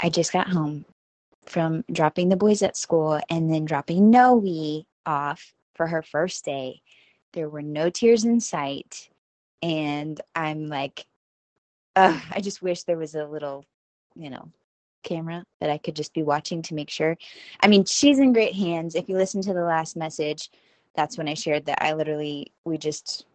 I just got home from dropping the boys at school and then dropping Noe off for her first day. There were no tears in sight. And I'm like, I just wish there was a little, you know, camera that I could just be watching to make sure. I mean, she's in great hands. If you listen to the last message, that's when I shared that I literally, we just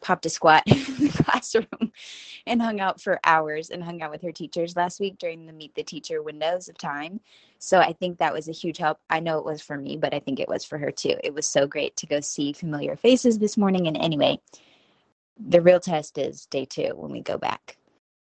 popped a squat in the classroom and hung out for hours and hung out with her teachers last week during the meet the teacher windows of time. So I think that was a huge help. I know it was for me, but I think it was for her too. It was so great to go see familiar faces this morning. And anyway, the real test is day two when we go back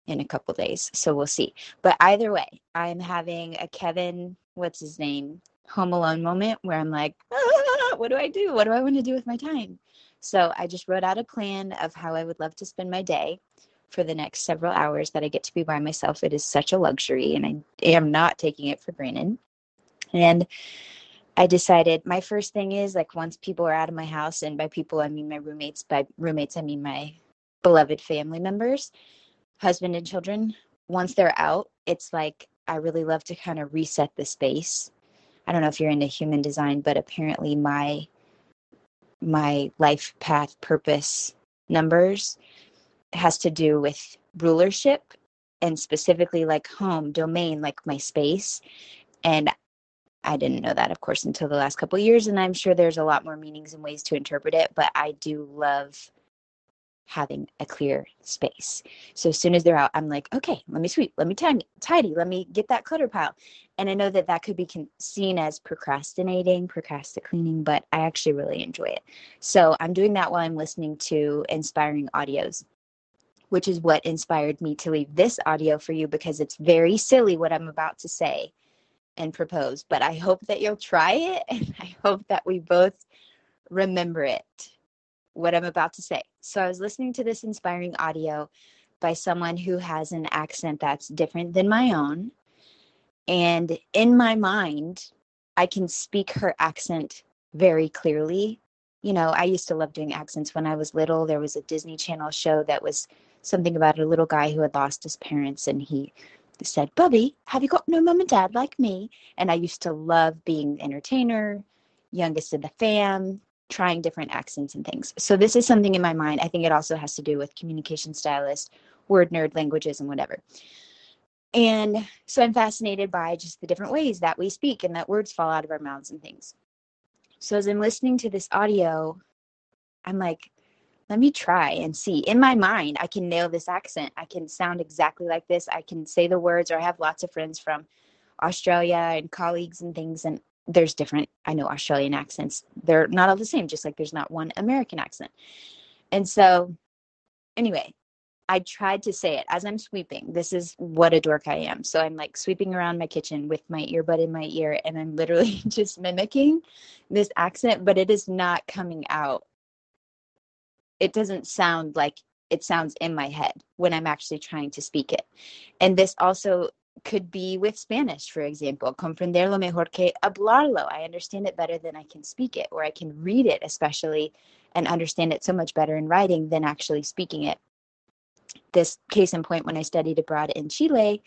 in a couple days. So we'll see. But either way, I'm having a Kevin, what's his name, home alone moment where I'm like, ah, what do I do? What do I want to do with my time? So I just wrote out a plan of how I would love to spend my day for the next several hours that I get to be by myself. It is such a luxury and I am not taking it for granted. And I decided my first thing is like once people are out of my house, and by people I mean my roommates, by roommates I mean my beloved family members, husband and children, once they're out, it's like I really love to kind of reset the space. I don't know if you're into human design, but apparently my my life path purpose numbers has to do with rulership and specifically like home domain like my space. And i didn't know that of course until the last couple years and i'm sure there's a lot more meanings and ways to interpret it but i do love having a clear space. So as soon as they're out, I'm like, okay, let me sweep, let me tidy, tidy, let me get that clutter pile. And I know that that could be con- seen as procrastinating, procrastinating, but I actually really enjoy it. So I'm doing that while I'm listening to inspiring audios, which is what inspired me to leave this audio for you because it's very silly what I'm about to say and propose. But I hope that you'll try it and I hope that we both remember it what I'm about to say. So I was listening to this inspiring audio by someone who has an accent that's different than my own. And in my mind, I can speak her accent very clearly. You know, I used to love doing accents when I was little. There was a Disney Channel show that was something about a little guy who had lost his parents and he said, Bubby, have you got no mom and dad like me? And I used to love being the entertainer, youngest of the fam, trying different accents and things. So this is something in my mind. I think it also has to do with communication stylist, word nerd languages and whatever. And so I'm fascinated by just the different ways that we speak and that words fall out of our mouths and things. So as I'm listening to this audio, I'm like, let me try and see. In my mind, I can nail this accent. I can sound exactly like this. I can say the words, or I have lots of friends from Australia and colleagues and things. And there's different i know australian accents. They're not all the same just like there's not one american accent. And so anyway i tried to say it as i'm sweeping. This is what a dork i am. So i'm like sweeping around my kitchen with my earbud in my ear and i'm literally just mimicking this accent but it is not coming out. It doesn't sound like it sounds in my head when i'm actually trying to speak it. And this also could be with Spanish, for example, comprenderlo mejor que hablarlo. I understand it better than I can speak it, or I can read it, especially, and understand it so much better in writing than actually speaking it. This case in point, when I studied abroad in Chile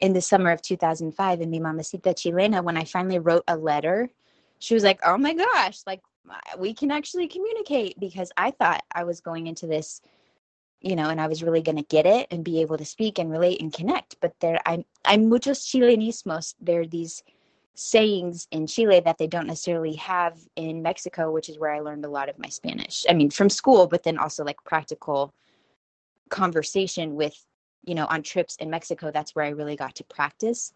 in the summer of 2005, in mi mamacita chilena, when I finally wrote a letter, she was like, oh my gosh, like we can actually communicate because I thought I was going into this you know, and I was really going to get it and be able to speak and relate and connect. But there, I'm, I'm muchos chilenismos. There are these sayings in Chile that they don't necessarily have in Mexico, which is where I learned a lot of my Spanish. I mean, from school, but then also like practical conversation with, you know, on trips in Mexico. That's where I really got to practice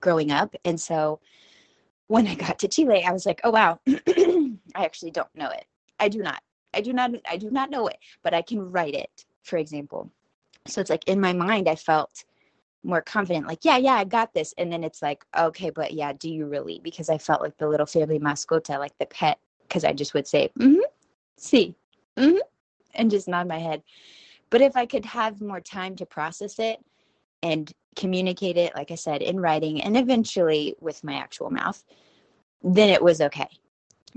growing up. And so when I got to Chile, I was like, oh, wow, I actually don't know it. I do not. I do not I do not know it, but I can write it, for example. So it's like in my mind I felt more confident, like, yeah, yeah, I got this. And then it's like, okay, but yeah, do you really? Because I felt like the little family mascota, like the pet, because I just would say, mm-hmm, see, mm-hmm, and just nod my head. But if I could have more time to process it and communicate it, like I said, in writing and eventually with my actual mouth, then it was okay.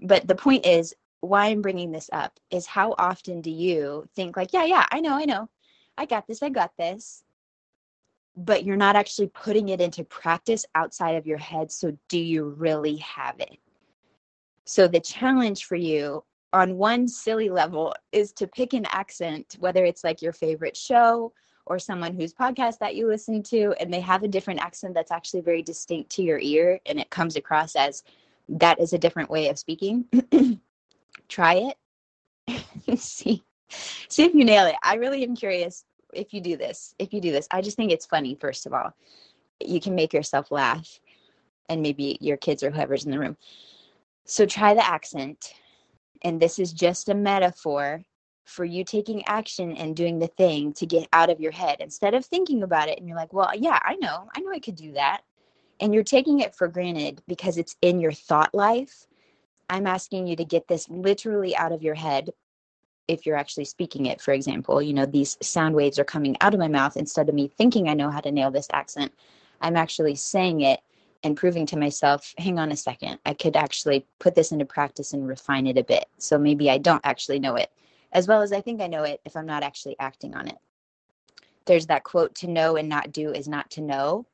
But the point is, why I'm bringing this up is how often do you think like, yeah, yeah, I know, I know. I got this, I got this. but you're not actually putting it into practice outside of your head. So, do you really have it? So, the challenge for you on one silly level is to pick an accent, whether it's like your favorite show or someone whose podcast that you listen to, and they have a different accent that's actually very distinct to your ear and it comes across as that is a different way of speaking. Try it. see see if you nail it. I really am curious if you do this. If you do this, I just think it's funny, first of all. You can make yourself laugh and maybe your kids or whoever's in the room. So try the accent. And this is just a metaphor for you taking action and doing the thing to get out of your head instead of thinking about it and you're like, well, yeah, I know, I know I could do that. And you're taking it for granted because it's in your thought life. I'm asking you to get this literally out of your head. If you're actually speaking it, for example, you know, these sound waves are coming out of my mouth instead of me thinking I know how to nail this accent. I'm actually saying it and proving to myself, hang on a second, I could actually put this into practice and refine it a bit. So maybe I don't actually know it as well as I think I know it if I'm not actually acting on it. There's that quote to know and not do is not to know.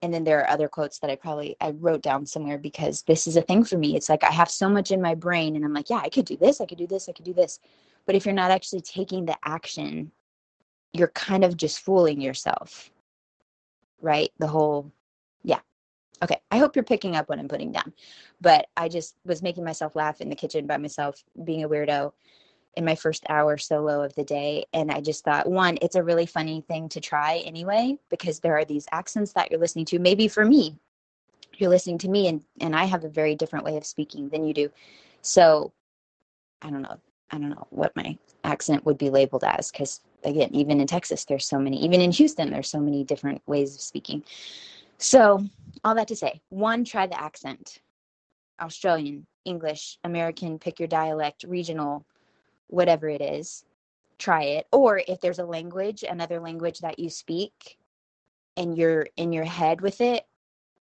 And then there are other quotes that I probably I wrote down somewhere because this is a thing for me. It's like I have so much in my brain and I'm like, yeah, I could do this, I could do this, I could do this. But if you're not actually taking the action, you're kind of just fooling yourself. Right? The whole yeah. Okay, I hope you're picking up what I'm putting down. But I just was making myself laugh in the kitchen by myself, being a weirdo in my first hour solo of the day. And I just thought, one, it's a really funny thing to try anyway, because there are these accents that you're listening to. Maybe for me, you're listening to me and, and I have a very different way of speaking than you do. So I don't know. I don't know what my accent would be labeled as because again, even in Texas, there's so many, even in Houston, there's so many different ways of speaking. So all that to say, one, try the accent. Australian, English, American, pick your dialect, regional, whatever it is, try it. Or if there's a language, another language that you speak, and you're in your head with it,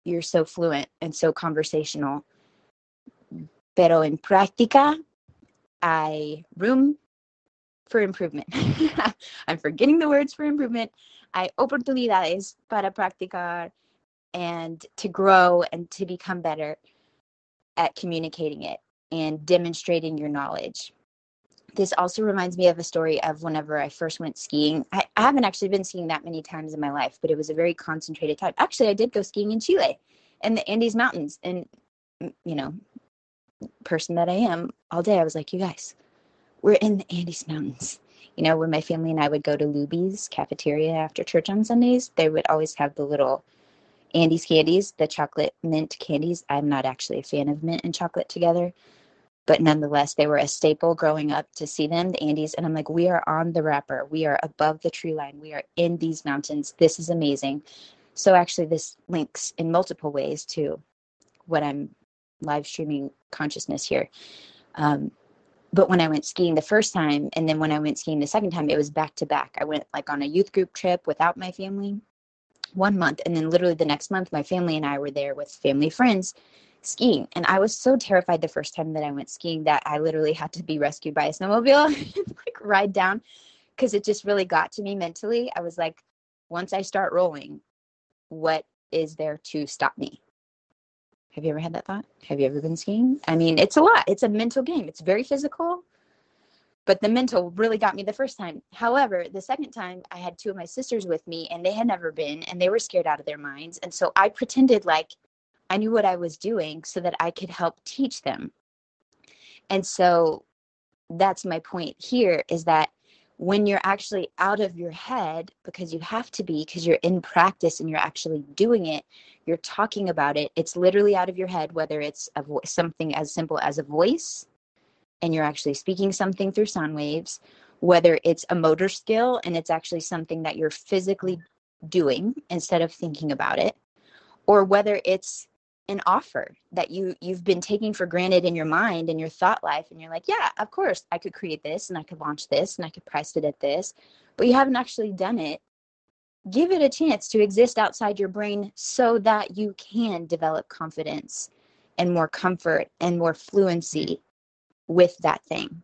you're so fluent and so conversational. Pero en práctica, I room for improvement. I'm forgetting the words for improvement. Hay oportunidades para practicar and to grow and to become better at communicating it and demonstrating your knowledge this also reminds me of a story of whenever I first went skiing. I, I, haven't actually been skiing that many times in my life, but it was a very concentrated time. Actually, I did go skiing in Chile in the Andes Mountains. And, mm, you know, person that I am, all day I was like, you guys, we're in the Andes Mountains. You know, when my family and I would go to Luby's cafeteria after church on Sundays, they would always have the little Andes candies, the chocolate mint candies. I'm not actually a fan of mint and chocolate together but nonetheless they were a staple growing up to see them the andes and i'm like we are on the wrapper. We are above the tree line. We are in these mountains. This is amazing. So actually this links in multiple ways to what i'm live streaming consciousness here. Um, but when i went skiing the first time and then when i went skiing the second time it was back to back. I went like on a youth group trip without my family one month and then literally the next month my family and i were there with family friends skiing. And I was so terrified the first time that I went skiing that I literally had to be rescued by a snowmobile and like ride down because it just really got to me mentally. I was like, once I start rolling, what is there to stop me? Have you ever had that thought? Have you ever been skiing? I mean, it's a lot. It's a mental game. It's very physical, but the mental really got me the first time. However, the second time I had two of my sisters with me and they had never been and they were scared out of their minds. And so I pretended like I knew what I was doing so that I could help teach them. And so that's my point here is that when you're actually out of your head, because you have to be, because you're in practice and you're actually doing it, you're talking about it, it's literally out of your head, whether it's a vo- something as simple as a voice and you're actually speaking something through sound waves, whether it's a motor skill and it's actually something that you're physically doing instead of thinking about it, or whether it's an offer that you you've been taking for granted in your mind and your thought life and you're like yeah of course i could create this and i could launch this and i could price it at this but you haven't actually done it give it a chance to exist outside your brain so that you can develop confidence and more comfort and more fluency with that thing.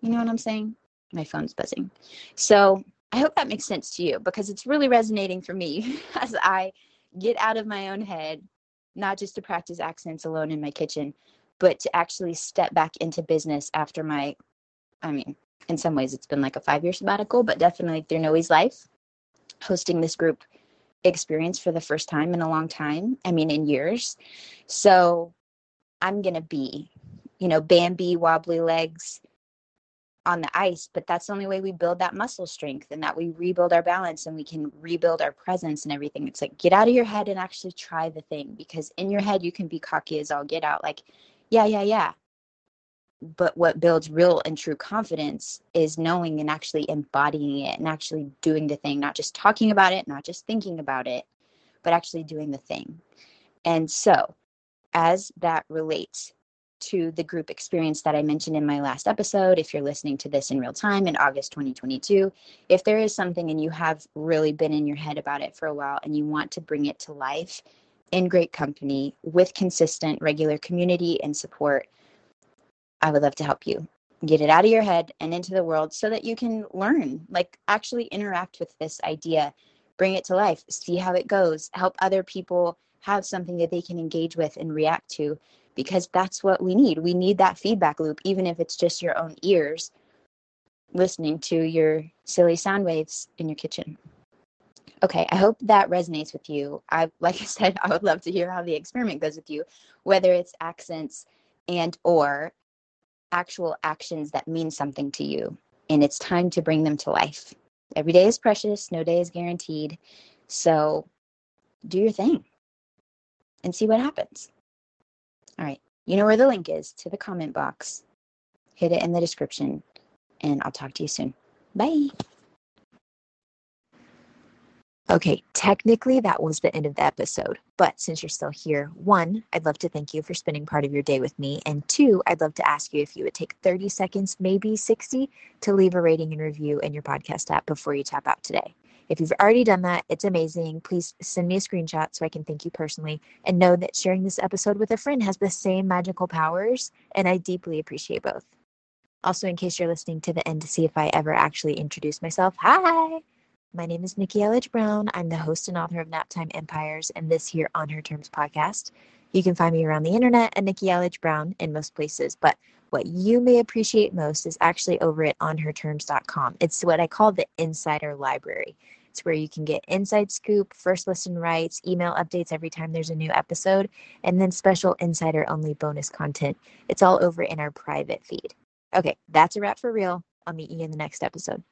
You know what i'm saying? My phone's buzzing. So I hope that makes sense to you because it's really resonating for me as I get out of my own head, not just to practice accents alone in my kitchen, but to actually step back into business after my, I mean, in some ways it's been like a five year sabbatical, but definitely through Noe's life, hosting this group experience for the first time in a long time. I mean, in years. So I'm going to be, you know, Bambi, wobbly legs on the ice, but that's the only way we build that muscle strength and that we rebuild our balance and we can rebuild our presence and everything. It's like get out of your head and actually try the thing because in your head you can be cocky as all get out, like, yeah, yeah, yeah. But what builds real and true confidence is knowing and actually embodying it and actually doing the thing, not just talking about it, not just thinking about it, but actually doing the thing. And so, as that relates to the group experience that I mentioned in my last episode, if you're listening to this in real time in August 2022, if there is something and you have really been in your head about it for a while and you want to bring it to life in great company with consistent, regular community and support, I would love to help you get it out of your head and into the world so that you can learn, like actually interact with this idea, bring it to life, see how it goes, help other people have something that they can engage with and react to because that's what we need. We need that feedback loop, even if it's just your own ears listening to your silly sound waves in your kitchen. Okay, I hope that resonates with you. I like I said, I would love to hear how the experiment goes with you, whether it's accents and or actual actions that mean something to you. And it's time to bring them to life. Every day is precious, no day is guaranteed. So do your thing and see what happens. All right. You know where the link is to the comment box. Hit it in the description, and I'll talk to you soon. Bye. Okay, technically that was the end of the episode. But since you're still here, one, I'd love to thank you for spending part of your day with me. And two, I'd love to ask you if you would take 30 seconds, maybe 60, to leave a rating and review in your podcast app before you tap out today. If you've already done that, it's amazing. Please send me a screenshot so I can thank you personally and know that sharing this episode with a friend has the same magical powers, and I deeply appreciate both. Also, in case you're listening to the end to see if I ever actually introduce myself, hi! My name is Nikki Elledge Brown. I'm the host and author of Naptime Empires and this here On Her Terms podcast. You can find me around the internet at Nikki Elledge Brown in most places, but what you may appreciate most is actually over at onherterms.com. It's what I call the insider library. It's where you can get inside scoop, first listen rights, email updates every time there's a new episode, and then special insider only bonus content. It's all over in our private feed. Okay, that's a wrap for real. I'll meet you in the next episode.